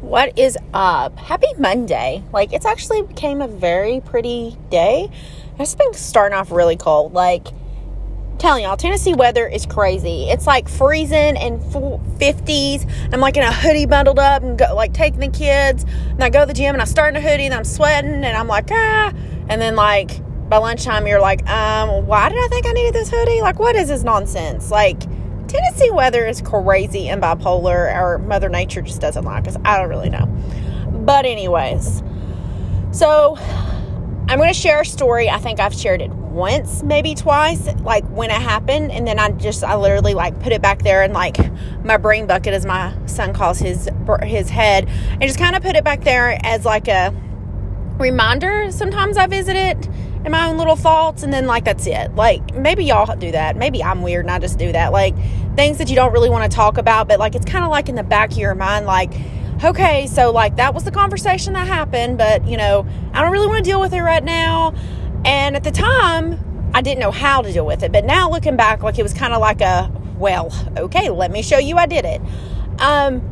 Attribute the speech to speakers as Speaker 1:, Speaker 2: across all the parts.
Speaker 1: What is up? Happy Monday. Like, it's actually became a very pretty day. It's been starting off really cold. Like, telling y'all, Tennessee weather is crazy. It's like freezing and 50s. I'm like in a hoodie bundled up and go, like taking the kids. And I go to the gym and I start in a hoodie and I'm sweating and I'm like, ah. And then, like, by lunchtime, you're like, um, why did I think I needed this hoodie? Like, what is this nonsense? Like, Tennessee weather is crazy and bipolar, or Mother Nature just doesn't like us. I don't really know. But, anyways, so I'm going to share a story. I think I've shared it once, maybe twice, like when it happened. And then I just, I literally like put it back there and like my brain bucket, as my son calls his, his head, and just kind of put it back there as like a reminder. Sometimes I visit it and my own little thoughts and then like that's it. Like maybe y'all do that. Maybe i'm weird and i just do that. Like things that you don't really want to talk about but like it's kind of like in the back of your mind like okay so like that was the conversation that happened but you know i don't really want to deal with it right now. And at the time i didn't know how to deal with it but now looking back like it was kind of like a well okay let me show you i did it. Um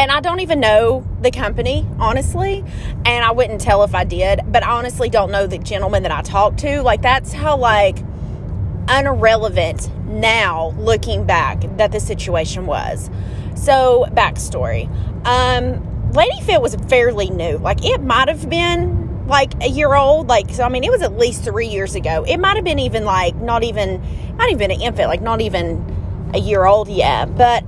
Speaker 1: and I don't even know the company, honestly. And I wouldn't tell if I did, but I honestly don't know the gentleman that I talked to. Like, that's how, like, irrelevant now looking back that the situation was. So, backstory. Um, Lady Fit was fairly new. Like, it might have been like a year old. Like, so, I mean, it was at least three years ago. It might have been even like not even, not even an infant, like not even a year old yet. But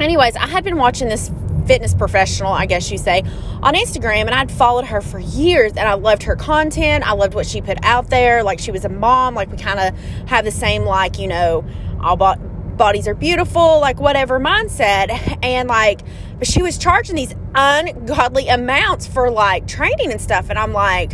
Speaker 1: anyways, I had been watching this fitness professional, I guess you say, on Instagram, and I'd followed her for years, and I loved her content. I loved what she put out there. Like she was a mom. Like we kind of have the same, like you know, all bodies are beautiful, like whatever mindset, and like, but she was charging these ungodly amounts for like training and stuff, and I'm like.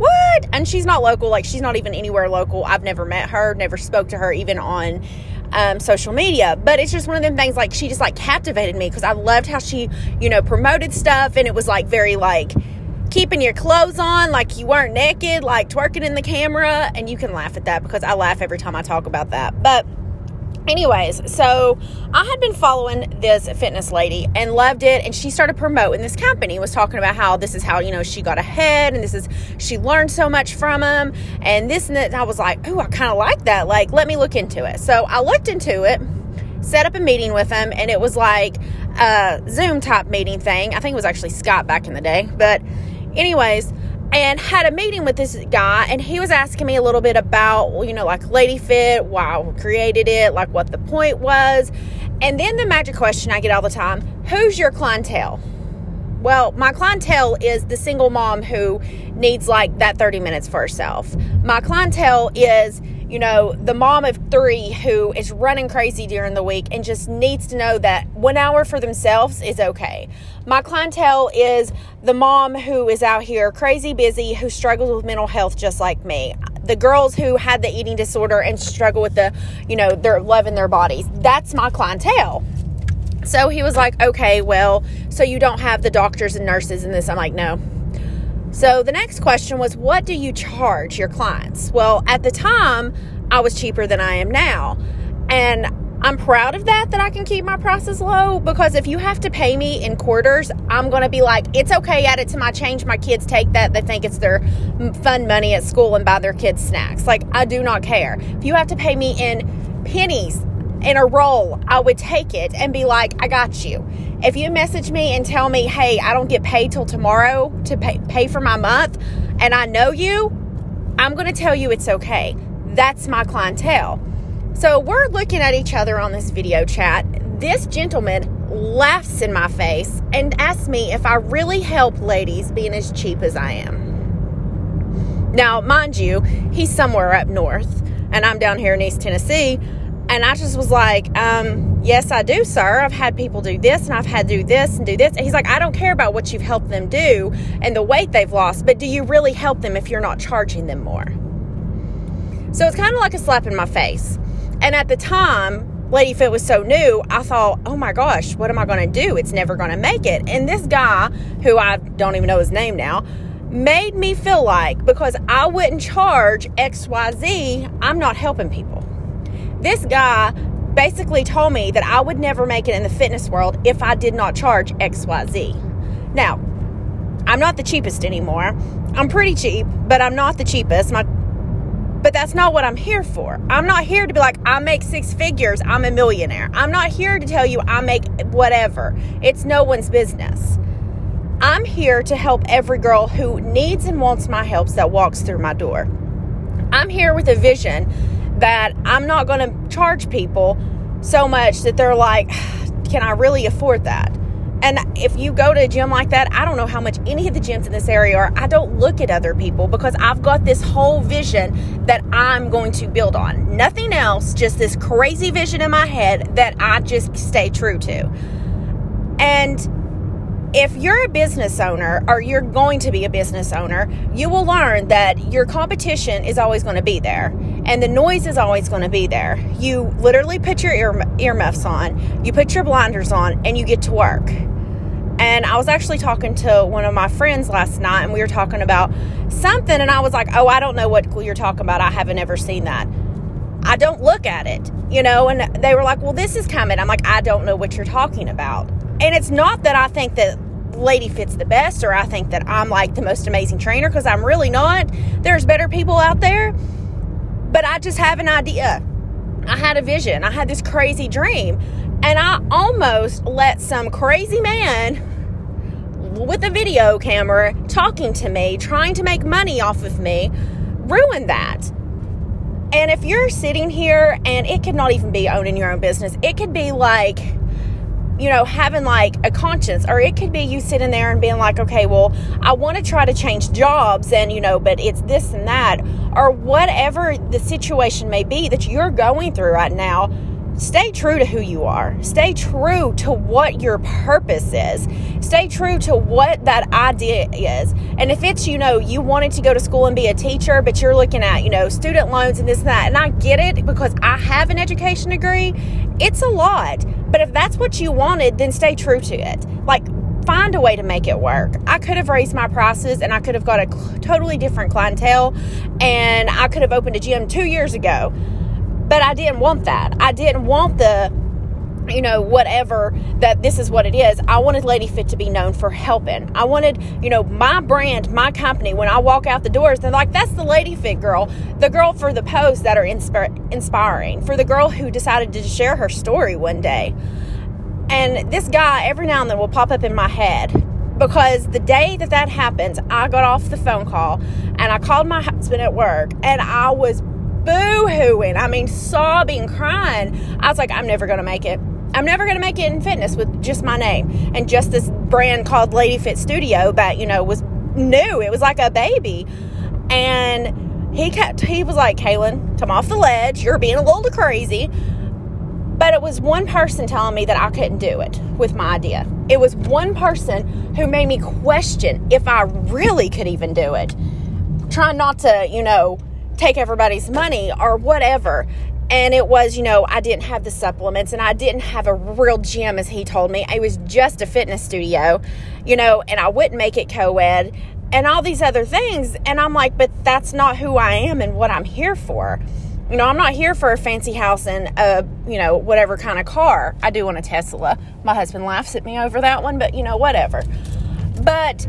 Speaker 1: What? And she's not local. Like, she's not even anywhere local. I've never met her, never spoke to her, even on um, social media. But it's just one of them things like she just like captivated me because I loved how she, you know, promoted stuff and it was like very like keeping your clothes on like you weren't naked, like twerking in the camera. And you can laugh at that because I laugh every time I talk about that. But anyways, so I had been following this fitness lady and loved it. And she started promoting this company, was talking about how this is how, you know, she got ahead and this is, she learned so much from them and this and that. And I was like, oh, I kind of like that. Like, let me look into it. So I looked into it, set up a meeting with them, and it was like a Zoom type meeting thing. I think it was actually Scott back in the day. But, anyways, and had a meeting with this guy and he was asking me a little bit about you know like lady fit why we created it like what the point was. And then the magic question i get all the time who's your clientele? Well my clientele is the single mom who needs like that 30 minutes for herself. My clientele is you know, the mom of three who is running crazy during the week and just needs to know that one hour for themselves is okay. My clientele is the mom who is out here crazy busy, who struggles with mental health just like me. The girls who had the eating disorder and struggle with the, you know, they're loving their bodies. That's my clientele. So he was like, okay, well, so you don't have the doctors and nurses in this. I'm like, no, so the next question was, what do you charge your clients? Well, at the time, I was cheaper than I am now. And I'm proud of that, that I can keep my prices low because if you have to pay me in quarters, I'm going to be like, it's okay, add it to my change. My kids take that. They think it's their fun money at school and buy their kids snacks. Like, I do not care. If you have to pay me in pennies, in a roll, I would take it and be like, I got you. If you message me and tell me, hey, I don't get paid till tomorrow to pay, pay for my month, and I know you, I'm going to tell you it's okay. That's my clientele. So we're looking at each other on this video chat. This gentleman laughs in my face and asks me if I really help ladies being as cheap as I am. Now, mind you, he's somewhere up north, and I'm down here in East Tennessee. And I just was like, um, yes, I do, sir. I've had people do this and I've had to do this and do this. And he's like, I don't care about what you've helped them do and the weight they've lost, but do you really help them if you're not charging them more? So it's kind of like a slap in my face. And at the time, Lady Fit was so new, I thought, oh my gosh, what am I going to do? It's never going to make it. And this guy, who I don't even know his name now, made me feel like because I wouldn't charge XYZ, I'm not helping people. This guy basically told me that I would never make it in the fitness world if I did not charge XYZ. Now, I'm not the cheapest anymore. I'm pretty cheap, but I'm not the cheapest. My but that's not what I'm here for. I'm not here to be like, I make six figures, I'm a millionaire. I'm not here to tell you I make whatever. It's no one's business. I'm here to help every girl who needs and wants my help that walks through my door. I'm here with a vision that I'm not going to charge people so much that they're like, can I really afford that? And if you go to a gym like that, I don't know how much any of the gyms in this area are. I don't look at other people because I've got this whole vision that I'm going to build on. Nothing else, just this crazy vision in my head that I just stay true to. And if you're a business owner or you're going to be a business owner, you will learn that your competition is always going to be there and the noise is always going to be there. You literally put your ear earmuffs on, you put your blinders on, and you get to work. And I was actually talking to one of my friends last night, and we were talking about something, and I was like, Oh, I don't know what you're talking about. I haven't ever seen that. I don't look at it, you know, and they were like, Well, this is coming. I'm like, I don't know what you're talking about. And it's not that I think that Lady Fit's the best or I think that I'm like the most amazing trainer because I'm really not. There's better people out there. But I just have an idea. I had a vision. I had this crazy dream. And I almost let some crazy man with a video camera talking to me, trying to make money off of me, ruin that. And if you're sitting here and it could not even be owning your own business, it could be like, you know, having like a conscience, or it could be you sitting there and being like, okay, well, I want to try to change jobs and, you know, but it's this and that, or whatever the situation may be that you're going through right now. Stay true to who you are. Stay true to what your purpose is. Stay true to what that idea is. And if it's, you know, you wanted to go to school and be a teacher, but you're looking at, you know, student loans and this and that, and I get it because I have an education degree, it's a lot. But if that's what you wanted, then stay true to it. Like, find a way to make it work. I could have raised my prices and I could have got a totally different clientele and I could have opened a gym two years ago. But I didn't want that. I didn't want the you know, whatever that this is what it is. I wanted Lady Fit to be known for helping. I wanted, you know, my brand, my company, when I walk out the doors, they're like, that's the Lady Fit girl, the girl for the posts that are insp- inspiring, for the girl who decided to share her story one day. And this guy, every now and then, will pop up in my head because the day that that happens, I got off the phone call and I called my husband at work and I was boo hooing. I mean, sobbing, crying. I was like, I'm never going to make it. I'm never going to make it in fitness with just my name and just this brand called Lady Fit Studio that, you know, was new. It was like a baby. And he kept, he was like, Kaylin, come off the ledge. You're being a little crazy. But it was one person telling me that I couldn't do it with my idea. It was one person who made me question if I really could even do it. Trying not to, you know, take everybody's money or whatever. And it was you know i didn't have the supplements and i didn't have a real gym as he told me. It was just a fitness studio you know and i wouldn't make it co-ed and all these other things. And i'm like but that's not who i am and what i'm here for. You know i'm not here for a fancy house and a you know whatever kind of car. I do want a tesla. My husband laughs at me over that one but you know whatever. But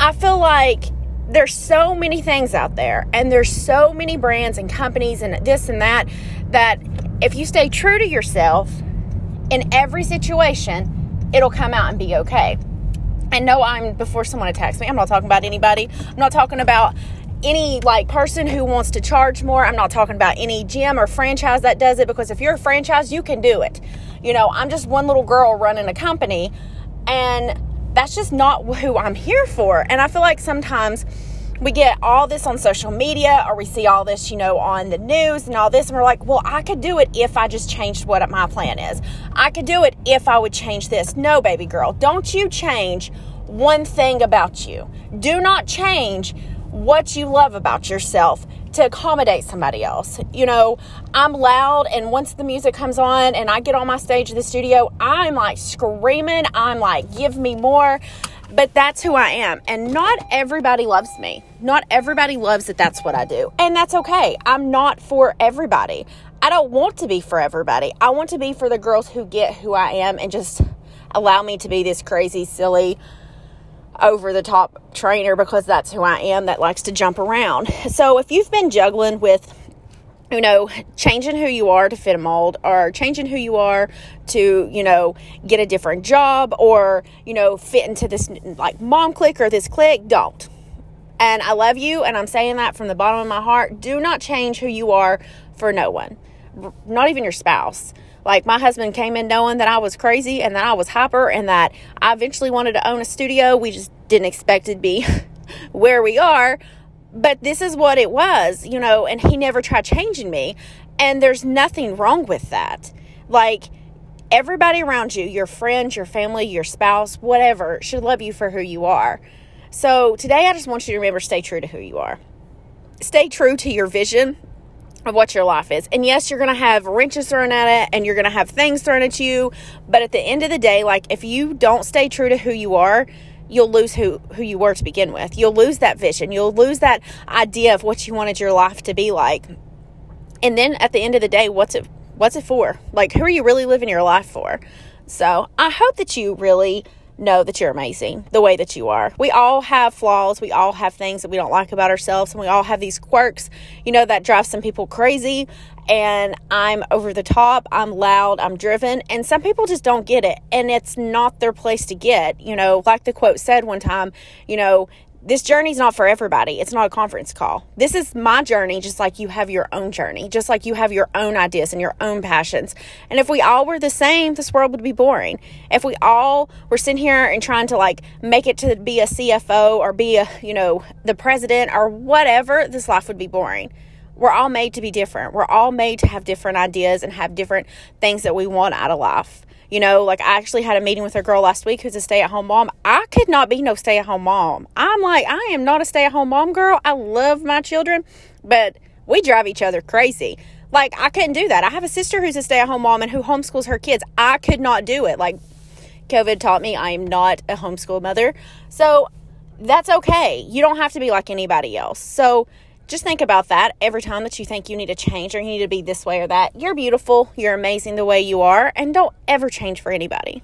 Speaker 1: i feel like there's so many things out there and there's so many brands and companies and this and that that if you stay true to yourself in every situation, it'll come out and be okay. And no, I'm before someone attacks me, I'm not talking about anybody. I'm not talking about any like person who wants to charge more. I'm not talking about any gym or franchise that does it because if you're a franchise, you can do it. You know, I'm just one little girl running a company and that's just not who I'm here for. And I feel like sometimes we get all this on social media or we see all this, you know, on the news and all this, and we're like, well, I could do it if I just changed what my plan is. I could do it if I would change this. No, baby girl, don't you change one thing about you. Do not change what you love about yourself to accommodate somebody else. You know, I'm loud, and once the music comes on and I get on my stage in the studio, I'm like screaming. I'm like, give me more. But that's who I am. And not everybody loves me. Not everybody loves that that's what I do. And that's okay. I'm not for everybody. I don't want to be for everybody. I want to be for the girls who get who I am and just allow me to be this crazy, silly, over the top trainer because that's who I am that likes to jump around. So if you've been juggling with you know, changing who you are to fit a mold or changing who you are to, you know, get a different job or, you know, fit into this like mom clique or this clique, don't. And I love you and I'm saying that from the bottom of my heart. Do not change who you are for no one, not even your spouse. Like my husband came in knowing that I was crazy and that I was hyper and that I eventually wanted to own a studio. We just didn't expect it to be where we are but this is what it was, you know, and he never tried changing me. And there's nothing wrong with that. Like, everybody around you, your friends, your family, your spouse, whatever, should love you for who you are. So today, I just want you to remember stay true to who you are. Stay true to your vision of what your life is. And yes, you're going to have wrenches thrown at it and you're going to have things thrown at you. But at the end of the day, like if you don't stay true to who you are, you'll lose who who you were to begin with. You'll lose that vision. You'll lose that idea of what you wanted your life to be like. And then at the end of the day, what's it what's it for? Like who are you really living your life for? So, I hope that you really know that you're amazing the way that you are. We all have flaws. We all have things that we don't like about ourselves, and we all have these quirks, you know, that drive some people crazy. And I'm over the top, I'm loud, I'm driven, and some people just don't get it. And it's not their place to get. You know, like the quote said one time, you know, this journey's not for everybody. It's not a conference call. This is my journey, just like you have your own journey, just like you have your own ideas and your own passions. And if we all were the same, this world would be boring. If we all were sitting here and trying to like make it to be a CFO or be a, you know, the president or whatever, this life would be boring. We're all made to be different. We're all made to have different ideas and have different things that we want out of life. You know, like I actually had a meeting with a girl last week who's a stay at home mom. I could not be no stay at home mom. I'm like, I am not a stay at home mom girl. I love my children, but we drive each other crazy. Like, I couldn't do that. I have a sister who's a stay at home mom and who homeschools her kids. I could not do it. Like, COVID taught me I am not a homeschool mother. So, that's okay. You don't have to be like anybody else. So, just think about that every time that you think you need to change or you need to be this way or that. You're beautiful, you're amazing the way you are, and don't ever change for anybody.